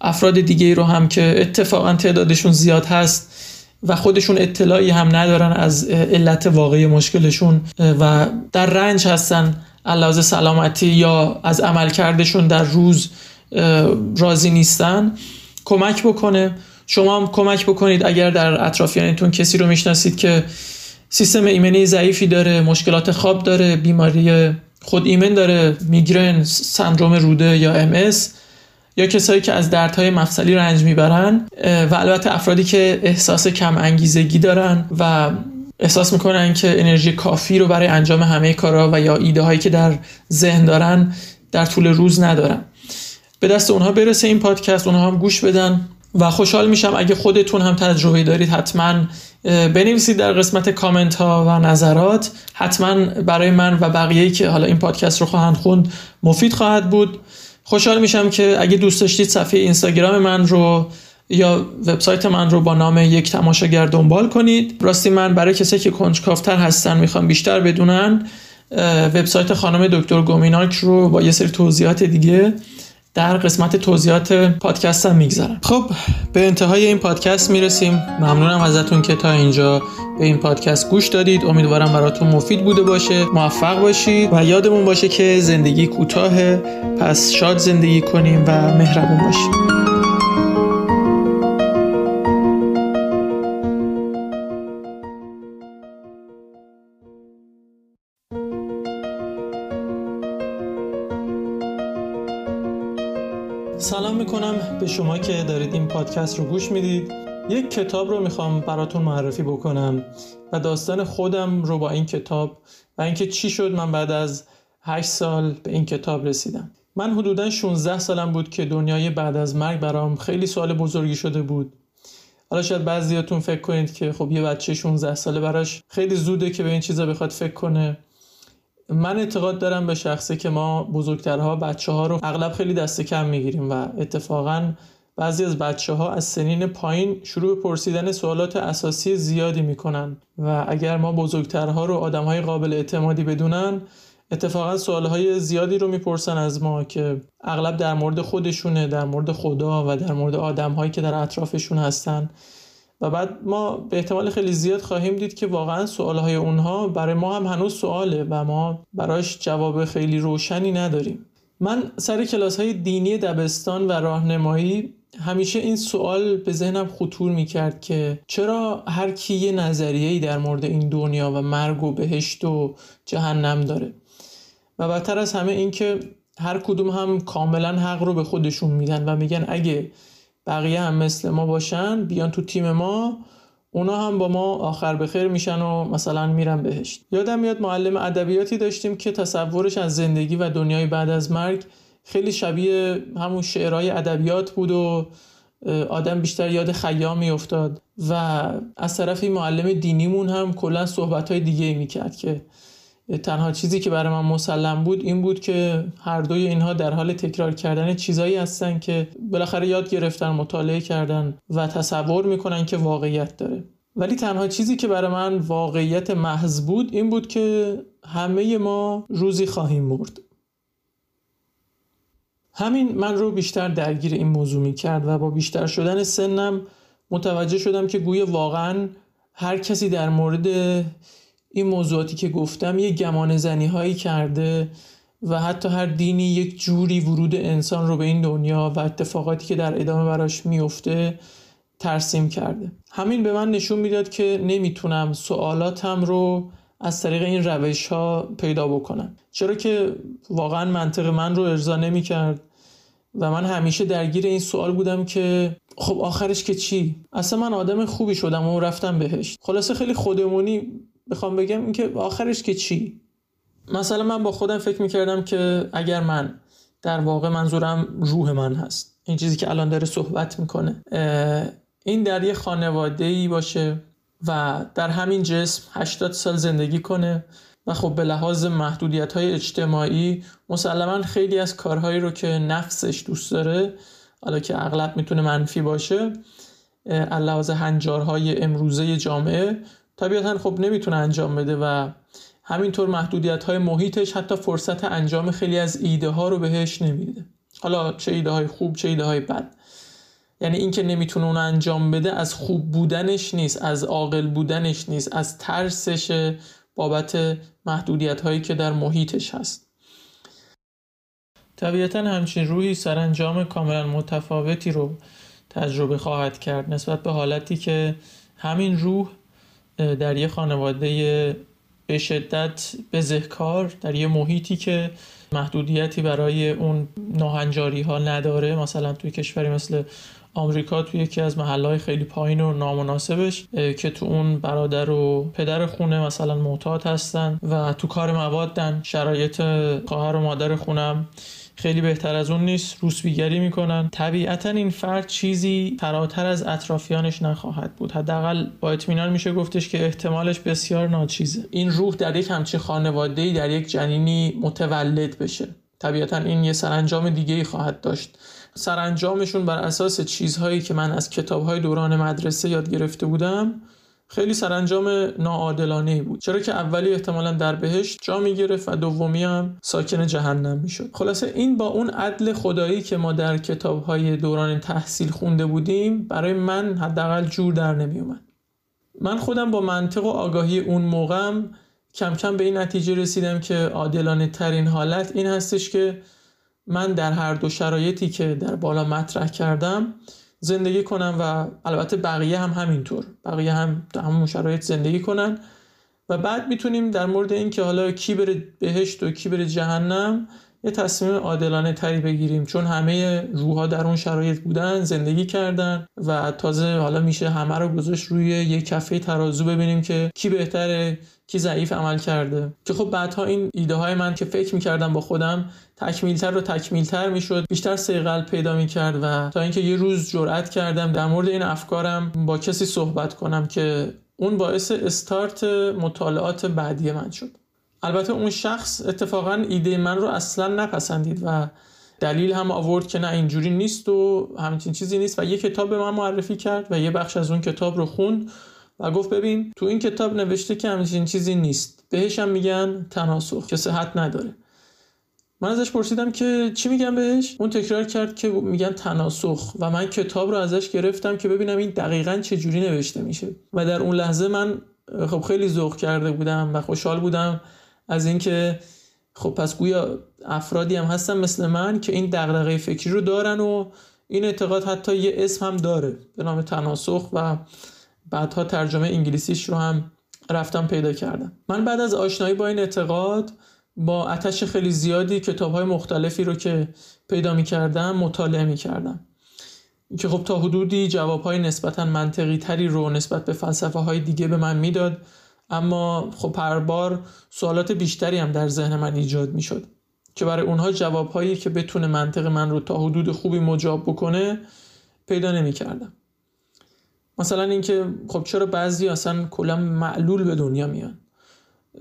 افراد دیگه رو هم که اتفاقا تعدادشون زیاد هست و خودشون اطلاعی هم ندارن از علت واقعی مشکلشون و در رنج هستن. علاوه سلامتی یا از عملکردشون در روز راضی نیستن کمک بکنه. شما هم کمک بکنید اگر در اطرافیانتون کسی رو می‌شناسید که سیستم ایمنی ضعیفی داره مشکلات خواب داره بیماری خود ایمن داره میگرن سندروم روده یا ام یا کسایی که از دردهای مفصلی رنج می‌برن و البته افرادی که احساس کم انگیزگی دارن و احساس می‌کنن که انرژی کافی رو برای انجام همه کارا و یا ایده هایی که در ذهن دارن در طول روز ندارن. به دست اونها برسه این پادکست اونها هم گوش بدن و خوشحال میشم اگه خودتون هم تجربه دارید حتما بنویسید در قسمت کامنت ها و نظرات. حتما برای من و بقیه که حالا این پادکست رو خواهند خوند مفید خواهد بود. خوشحال میشم که اگه دوست داشتید صفحه اینستاگرام من رو یا وبسایت من رو با نام یک تماشاگر دنبال کنید. راستی من برای کسایی که کنجکافتر هستن می‌خوام بیشتر بدونن وبسایت خانم دکتر گومیناک رو با یه سری توضیحات دیگه در قسمت توضیحات پادکستم می‌گذارم. خب به انتهای این پادکست می‌رسیم. ممنونم ازتون که تا اینجا به این پادکست گوش دادید. امیدوارم براتون مفید بوده باشه. موفق باشید و یادمون باشه که زندگی کوتاهه. پس شاد زندگی کنیم و مهربون باشیم شما که دارید این پادکست رو گوش می‌دید یک کتاب رو می‌خوام براتون معرفی بکنم و داستان خودم رو با این کتاب و اینکه چی شد من بعد از 8 سال به این کتاب رسیدم. من حدودا 16 سالم بود که دنیای بعد از مرگ برام خیلی سوال بزرگی شده بود. حالا شاید بعضیاتون فکر کنید که خب یه بچه 16 ساله براش خیلی زوده که به این چیزا بخواد فکر کنه. من اعتقاد دارم به شخصه که ما بزرگترها بچه ها رو اغلب خیلی دست کم می‌گیریم و اتفاقا بعضی از بچه ها از سنین پایین شروع به پرسیدن سوالات اساسی زیادی می‌کنن و اگر ما بزرگترها رو آدم های قابل اعتمادی بدونن اتفاقا سوالهای زیادی رو می‌پرسن از ما که اغلب در مورد خودشونه در مورد خدا و در مورد آدم هایی که در اطرافشون هستن. و بعد ما به احتمال خیلی زیاد خواهیم دید که واقعا سوالهای اونها برای ما هم هنوز سواله و ما براش جواب خیلی روشنی نداریم. من سر کلاس های دینی دبستان و راهنمایی همیشه این سوال به ذهنم خطور می‌کرد که چرا هر کی یه نظریه‌ای در مورد این دنیا و مرگ و بهشت و جهنم داره؟ و بدتر از همه این که هر کدوم هم کاملا حق رو به خودشون میدن و میگن اگه بقیه هم مثل ما باشن بیان تو تیم ما اونا هم با ما آخر به خیر میشن و مثلا میرن بهشت. یادم میاد معلم ادبیاتی داشتیم که تصورش از زندگی و دنیای بعد از مرگ خیلی شبیه همون شعرهای ادبیات بود و آدم بیشتر یاد خیام میافتاد. و از طرفی معلم دینیمون هم کلا صحبت های دیگه می‌کرد که تنها چیزی که برای من مسلم بود این بود که هر دوی اینها در حال تکرار کردن چیزایی هستن که بالاخره یاد گرفتن مطالعه کردن و تصور می‌کنن که واقعیت داره. ولی تنها چیزی که برای من واقعیت محض بود این بود که همه ما روزی خواهیم مرد. همین من رو بیشتر درگیر این موضوع می کرد و با بیشتر شدن سنم متوجه شدم که گویا واقعا هر کسی در مورد این موضوعاتی که گفتم یه گمان زنی هایی کرده و حتی هر دینی یک جوری ورود انسان رو به این دنیا و اتفاقاتی که در ادامه براش میفته ترسیم کرده. همین به من نشون می‌داد که نمی‌تونم سوالاتم رو از طریق این روش ها پیدا بکنم. چرا که واقعا منطق من رو ارضا نمی‌کرد و من همیشه درگیر این سوال بودم که خب آخرش که چی؟ اصلا من آدم خوبی شدم و رفتم بهش. خلاصه خیلی خودمونی بخوام بگم اینکه آخرش که چی؟ مثلا من با خودم فکر می‌کردم که اگر من در واقع منظورم روح من هست این چیزی که الان داره صحبت می‌کنه این در یه خانواده ای باشه و در همین جسم 80 سال زندگی کنه و خب به لحاظ محدودیت های اجتماعی مسلما خیلی از کارهایی رو که نفسش دوست داره حالا که اغلب می‌تونه منفی باشه لحاظ هنجارهای امروزه جامعه طبیعتا خب نمی‌تونه انجام بده و همینطور محدودیت های محیطش حتی فرصت انجام خیلی از ایده ها رو بهش نمیده. حالا چه ایده های خوب چه ایده های بد. یعنی اینکه نمی‌تونه اون انجام بده از خوب بودنش نیست از عاقل بودنش نیست از ترسش بابت محدودیت هایی که در محیطش هست. طبیعتا همچین روحی سرانجام کاملا متفاوتی رو تجربه خواهد کرد نسبت به حالتی که همین روح در یه خانواده به شدت بزهکار در یه محیطی که محدودیتی برای اون ناهنجاری ها نداره. مثلا توی کشوری مثل آمریکا توی یکی از محلهای خیلی پایین و نامناسبش که تو اون برادر و پدر خونه مثلا معتاد هستن و تو کار موادن. شرایط خواهر و مادر خونم خیلی بهتر از اون نیست. روسبیگری می‌کنن. طبیعتا این فرد چیزی فراتر از اطرافیانش نخواهد بود. حداقل با اطمینان میشه گفتش که احتمالش بسیار ناچیزه. این روح در یک همچین خانواده در یک جنینی متولد بشه. طبیعتا این یه سرانجام دیگه ای خواهد داشت. سرانجامشون بر اساس چیزهایی که من از کتابهای دوران مدرسه یاد گرفته بودم خیلی سرانجام ناعادلانه بود. چرا که اولی احتمالا در بهشت جا می‌گرفت و دومی هم ساکن جهنم می‌شد. خلاصه این با اون عدل خدایی که ما در کتابهای دوران تحصیل خونده بودیم برای من حداقل جور در نمیومد من خودم با منطق و آگاهی اون موقعم کم کم به این نتیجه رسیدم که عادلانه ترین حالت این هستش که من در هر دو شرایطی که در بالا مطرح کردم زندگی کنم و البته بقیه هم همینطور. بقیه هم در همون شرایط زندگی کنن. و بعد می‌تونیم در مورد اینکه حالا کی بره بهشت و کی بره جهنم یه تصمیم عادلانه تری بگیریم. چون همه روحها در اون شرایط بودن زندگی کردن و تازه حالا میشه همه رو گذاشت روی یه کفه ترازو ببینیم که کی بهتره کی ضعیف عمل کرده. که خب بعدها این ایده های من که فکر می‌کردم با خودم تکمیلتر و تکمیلتر می‌شد بیشتر سیقل پیدا می‌کرد و تا اینکه یه روز جرأت کردم در مورد این افکارم با کسی صحبت کنم که اون باعث استارت مطالعات بعدی من شد. البته اون شخص اتفاقا ایده من رو اصلا نپسندید و دلیل هم آورد که نه اینجوری نیست و همچین چیزی نیست و یه کتاب به من معرفی کرد و یه بخش از اون کتاب رو خوند و گفت ببین تو این کتاب نوشته که همچین چیزی نیست. بهش هم میگن تناسخ که صحت نداره. من ازش پرسیدم که چی میگن بهش؟ اون تکرار کرد که میگن تناسخ و من کتاب رو ازش گرفتم که ببینم این دقیقا چه جوری نوشته میشه. و در اون لحظه من خب خیلی ذوق کرده بودم و خوشحال بودم از اینکه خب پس گویا افرادی هم هستن مثل من که این دغدغه فکری رو دارن و این اعتقاد حتی یه اسم هم داره. به نام تناسخ و بعدها ترجمه انگلیسیش رو هم رفتم پیدا کردم. من بعد از آشنایی با این اعتقاد با اتش خیلی زیادی کتاب های مختلفی رو که پیدا می کردم مطالعه می کردم که خب تا حدودی جواب های نسبتا منطقی تری رو نسبت به فلسفه های دیگه به من می‌داد. اما خب هر بار سوالات بیشتری هم در ذهن من ایجاد می شد که برای اونها جواب هایی که بتونه منطق من رو تا حدود خوبی مجاب بکنه پیدا نمی کردم مثلا اینکه خب چرا بعضی اصلا کلا معلول به دنیا میان؟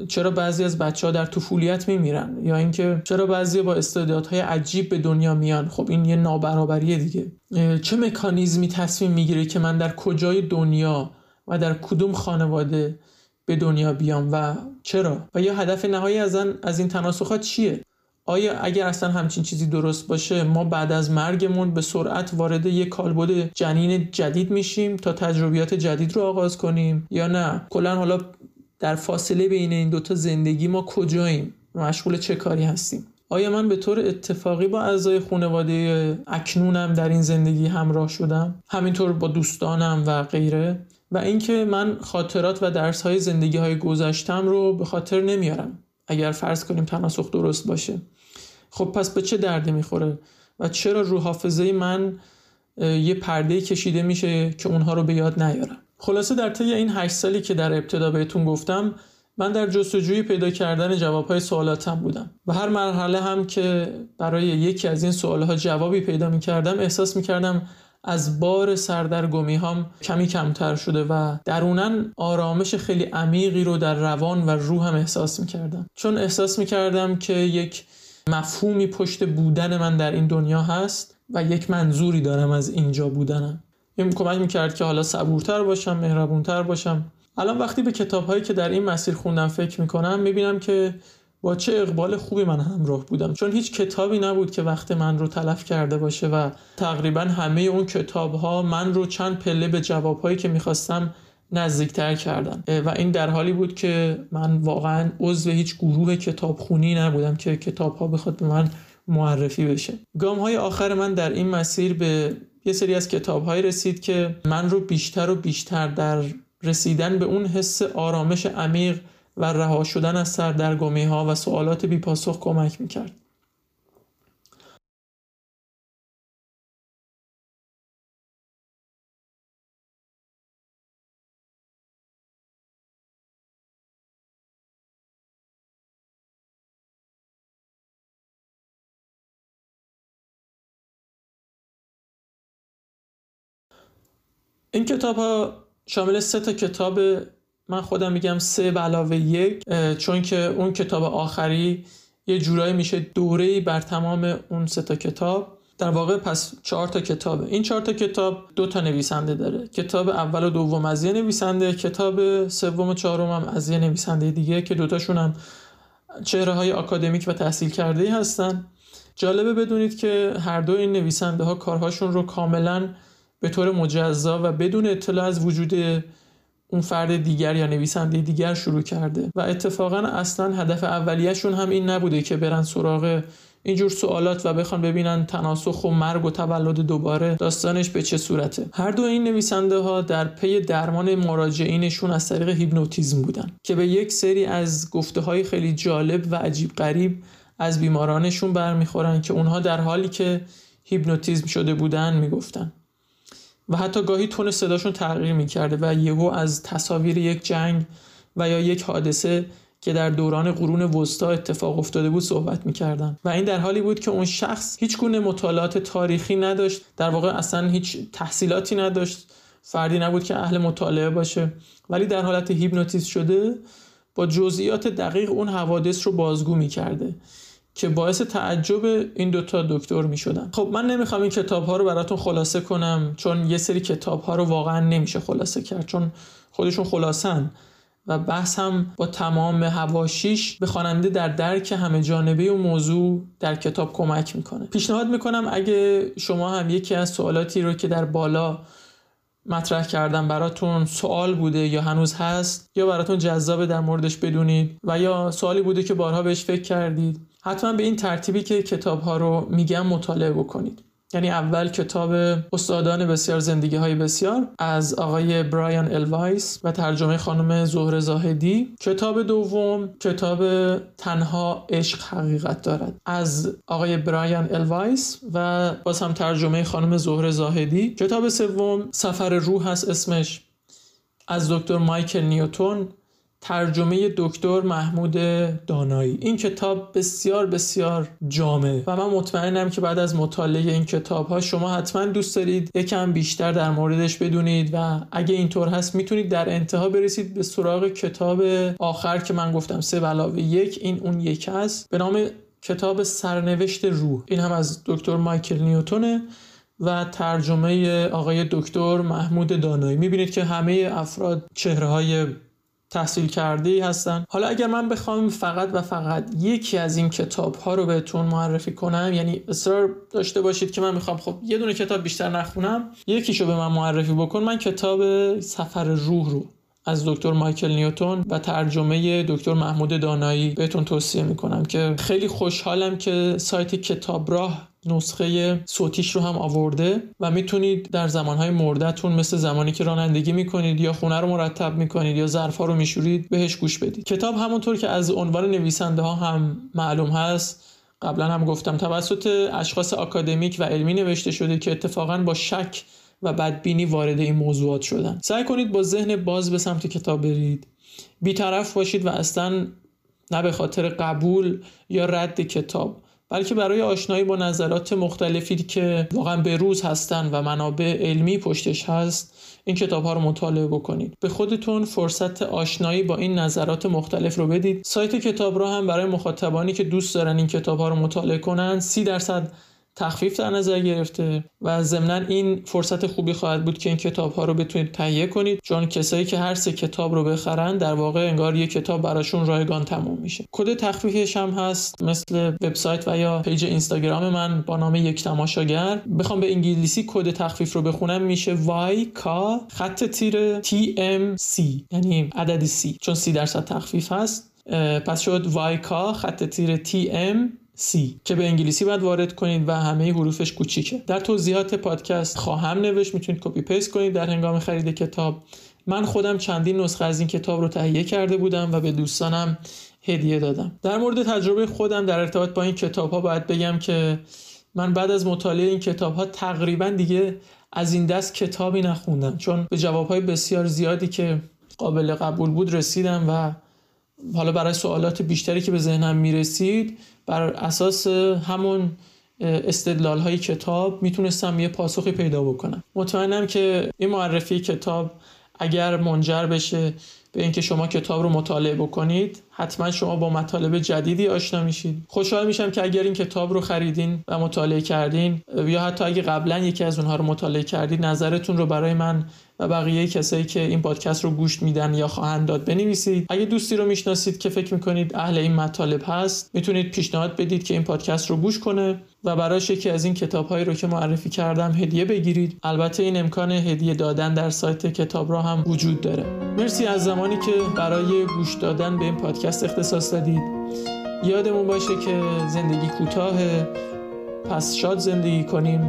چرا بعضی از بچه ها در طفولیت میمیرن؟ یا اینکه چرا بعضی با استعدادهای عجیب به دنیا میان؟ خب این یه نابرابری دیگه. چه مکانیزمی تصمیم می‌گیره که من در کجای دنیا و در کدوم خانواده به دنیا بیام و چرا؟ و یا هدف نهایی از, از این تناسخات چیه؟ آیا اگر اصلا همچین چیزی درست باشه ما بعد از مرگمون به سرعت وارد یک کالبد جنین جدید میشیم تا تجربیات جدید رو آغاز کنیم؟ یا نه؟ کلا حالا در فاصله بین این دوتا زندگی ما کجاییم؟ مشغول چه کاری هستیم؟ آیا من به طور اتفاقی با اعضای خانواده اکنونم در این زندگی همراه شدم؟ همینطور با دوستانم و غیره؟ و اینکه من خاطرات و درس های زندگی های گذشتم رو به خاطر نمیارم اگر فرض کنیم تناسخ درست باشه. خب پس به چه دردی می‌خوره؟ و چرا رو حافظه من یه پرده کشیده میشه که اونها رو به یاد نیارم؟ خلاصه در طی این 8 سالی که در ابتدا بهتون گفتم من در جستجوی پیدا کردن جوابهای سوالاتم بودم. و هر مرحله هم که برای یکی از این سوالها جوابی پیدا می کردم احساس می کردم از بار سردرگمی هم کمی کمتر شده و درونن آرامش خیلی عمیقی رو در روان و روحم احساس می کردم چون احساس می کردم که یک مفهومی پشت بودن من در این دنیا هست و یک منظوری دارم از اینجا بودنم. این کمک می‌کرد که حالا صبورتر باشم مهربونتر باشم. الان وقتی به کتاب هایی که در این مسیر خوندم فکر می‌کنم می‌بینم که با چه اقبال خوبی من همراه بودم. چون هیچ کتابی نبود که وقت من رو تلف کرده باشه و تقریبا همه اون کتاب ها من رو چند پله به جواب هایی که می‌خواستم نزدیکتر کردن و این در حالی بود که من واقعا عضو هیچ گروه کتابخونی نبودم که کتاب ها بخواد به من معرفی بشه گام های آخر من در این مسیر به یه سری از کتاب رسید که من رو بیشتر و بیشتر در رسیدن به اون حس آرامش عمیق و رها شدن از سردرگمی ها و سوالات بی پاسخ کمک می‌کرد. این کتاب ها شامل سه تا کتاب من خودم میگم سه به علاوه یک چون که اون کتاب آخری یه جورایی میشه دوره بر تمام اون سه تا کتاب. در واقع پس چهار تا کتابه. این چهار تا کتاب دو تا نویسنده داره. کتاب اول و دوم از یه نویسنده کتاب سوم و چهارم هم از یه نویسنده دیگه که دوتاشون هم چهره های اکادمیک و تحصیل کرده هستن. جالبه بدونید که هر دو این نویسنده ها کارهاشون رو کاملا به طور مجزا و بدون اطلاع از وجود اون فرد دیگر یا نویسنده دیگر شروع کرده. و اتفاقا اصلا هدف اولیهشون هم این نبوده که برن سراغ اینجور سوالات و بخوان ببینن تناسخ و مرگ و تولد دوباره داستانش به چه صورته. هر دو این نویسنده ها در پی درمان مراجعینشون از طریق هیپنوتیزم بودن که به یک سری از گفته های خیلی جالب و عجیب غریب از بیمارانشون برمیخورن که اونها در حالی که هیپنوتیزم شده بودن می‌گفتن. و حتی گاهی تون صداشون تغییر می‌کرده و یهو از تصاویر یک جنگ و یا یک حادثه که در دوران قرون وسطا اتفاق افتاده بود صحبت می‌کردن. و این در حالی بود که اون شخص هیچ گونه مطالعات تاریخی نداشت. در واقع اصلا هیچ تحصیلاتی نداشت. فردی نبود که اهل مطالعه باشه. ولی در حالت هیپنوتیزم شده با جزئیات دقیق اون حوادث رو بازگو می‌کرده. که باعث تعجب این دوتا دکتر می شدن خب من نمی‌خوام این کتاب ها رو براتون خلاصه کنم چون یه سری کتاب ها رو واقعا نمیشه خلاصه کرد چون خودشون خلاصن. و بحث هم با تمام هواشیش به خواننده در درک همه جانبه و موضوع در کتاب کمک می‌کنه. پیشنهاد می‌کنم اگه شما هم یکی از سوالاتی رو که در بالا مطرح کردم براتون سوال بوده یا هنوز هست یا براتون جذابه در موردش بدونید و یا سوالی بوده که بارها بهش فکر کردید حتما به این ترتیبی که کتاب ها رو میگم مطالعه بکنید. یعنی اول کتاب استادان بسیار زندگی های بسیار از آقای برایان ال وایس و ترجمه خانم زهرا زاهدی. کتاب دوم کتاب تنها عشق حقیقت دارد. از آقای برایان ال وایس و باز هم ترجمه خانم زهرا زاهدی. کتاب سوم سفر روح هست اسمش از دکتر مایکل نیوتون. ترجمه دکتر محمود دانایی. این کتاب بسیار بسیار جامع و من مطمئنم که بعد از مطالعه این کتاب ها شما حتما دوست دارید یکم بیشتر در موردش بدونید و اگه اینطور هست می‌تونید در انتها برسید به سراغ کتاب آخر که من گفتم سه علاوه یک. این اون یک هست به نام کتاب سرنوشت روح. این هم از دکتر مایکل نیوتونه و ترجمه آقای دکتر محمود دانایی. می‌بینید که همه افراد چهره های تحصیل کرده هستن. حالا اگر من بخوام فقط و فقط یکی از این کتاب ها رو بهتون معرفی کنم یعنی اصرار داشته باشید که من می‌خوام خب یه دونه کتاب بیشتر نخونم یکیشو به من معرفی بکن. من کتاب سفر روح رو از دکتر مایکل نیوتون و ترجمه دکتر محمود دانایی بهتون توصیه می‌کنم که خیلی خوشحالم که سایت کتاب راه نسخه صوتیش رو هم آورده و می‌تونید در زمانهای مردتون مثل زمانی که رانندگی می‌کنید یا خونه رو مرتب می‌کنید یا ظرفا رو میشورید بهش گوش بدید. کتاب همونطور که از عنوان نویسنده ها هم معلوم هست قبلا هم گفتم توسط اشخاص آکادمیک و علمی نوشته شده که اتفاقا با شک و بدبینی وارد این موضوعات شدن. سعی کنید با ذهن باز به سمت کتاب برید. بیطرف باشید و اصلا نه به خاطر قبول یا رد کتاب بلکه برای آشنایی با نظرات مختلفی که واقعا به روز هستن و منابع علمی پشتش هست این کتاب ها رو مطالعه بکنید. به خودتون فرصت آشنایی با این نظرات مختلف رو بدید. سایت کتاب رو هم برای مخاطبانی که دوست دارن این کتاب ها رو مطالعه کنن سی درصد تخفیف در نظر گرفته و ضمنا این فرصت خوبی خواهد بود که این کتاب ها رو بتونید تهیه کنید. چون کسایی که هر سه کتاب رو بخرن در واقع انگار یک کتاب براشون رایگان تموم میشه. کد تخفیفش هم هست. مثل وبسایت و یا page اینستاگرام من با نام یک تماشاگر. بخوام به انگلیسی کد تخفیف رو بخونم. میشه YK خط تیره TM سی یعنی عدد C چون 30 درصد تخفیف هست. پس شد YK خط تیره TM سی که به انگلیسی باید وارد کنید و همه حروفش کوچیکه. در توضیحات پادکست خواهم نوشت می‌تونید copy paste کنید در هنگام خرید کتاب. من خودم چندین نسخه از این کتاب رو تهیه کرده بودم و به دوستانم هدیه دادم. در مورد تجربه خودم در ارتباط با این کتاب ها باید بگم که من بعد از مطالعه این کتاب ها تقریبا دیگه از این دست کتابی نخوندم. چون به جواب های بسیار زیادی که قابل قبول بود رسیدم و حالا برای سوالات بیشتری که به ذهنم می‌رسید بر اساس همون استدلال های کتاب می‌تونستم یه پاسخی پیدا بکنم. مطمئنم که این معرفی کتاب اگر منجر بشه به اینکه شما کتاب رو مطالعه بکنید حتما شما با مطالب جدیدی آشنا میشید. خوشحال میشم که اگر این کتاب رو خریدین و مطالعه کردین یا حتی اگه قبلا یکی از اونها رو مطالعه کردید نظرتون رو برای من و بقیه کسایی که این پادکست رو گوش میدن یا خواهند داد بنویسید. اگه دوستی رو می‌شناسید که فکر می‌کنید اهل این مطالب هست می‌تونید پیشنهاد بدید که این پادکست رو گوش کنه و برایش یکی از این کتاب هایی رو که معرفی کردم هدیه بگیرید. البته این امکان هدیه دادن در سایت کتاب را هم وجود داره. مرسی از زمانی که برای گوش دادن به این پادکست اختصاص دادید. یادمون باشه که زندگی کوتاه پس شاد زندگی کنیم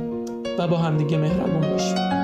و با همدیگه مهربون باشیم.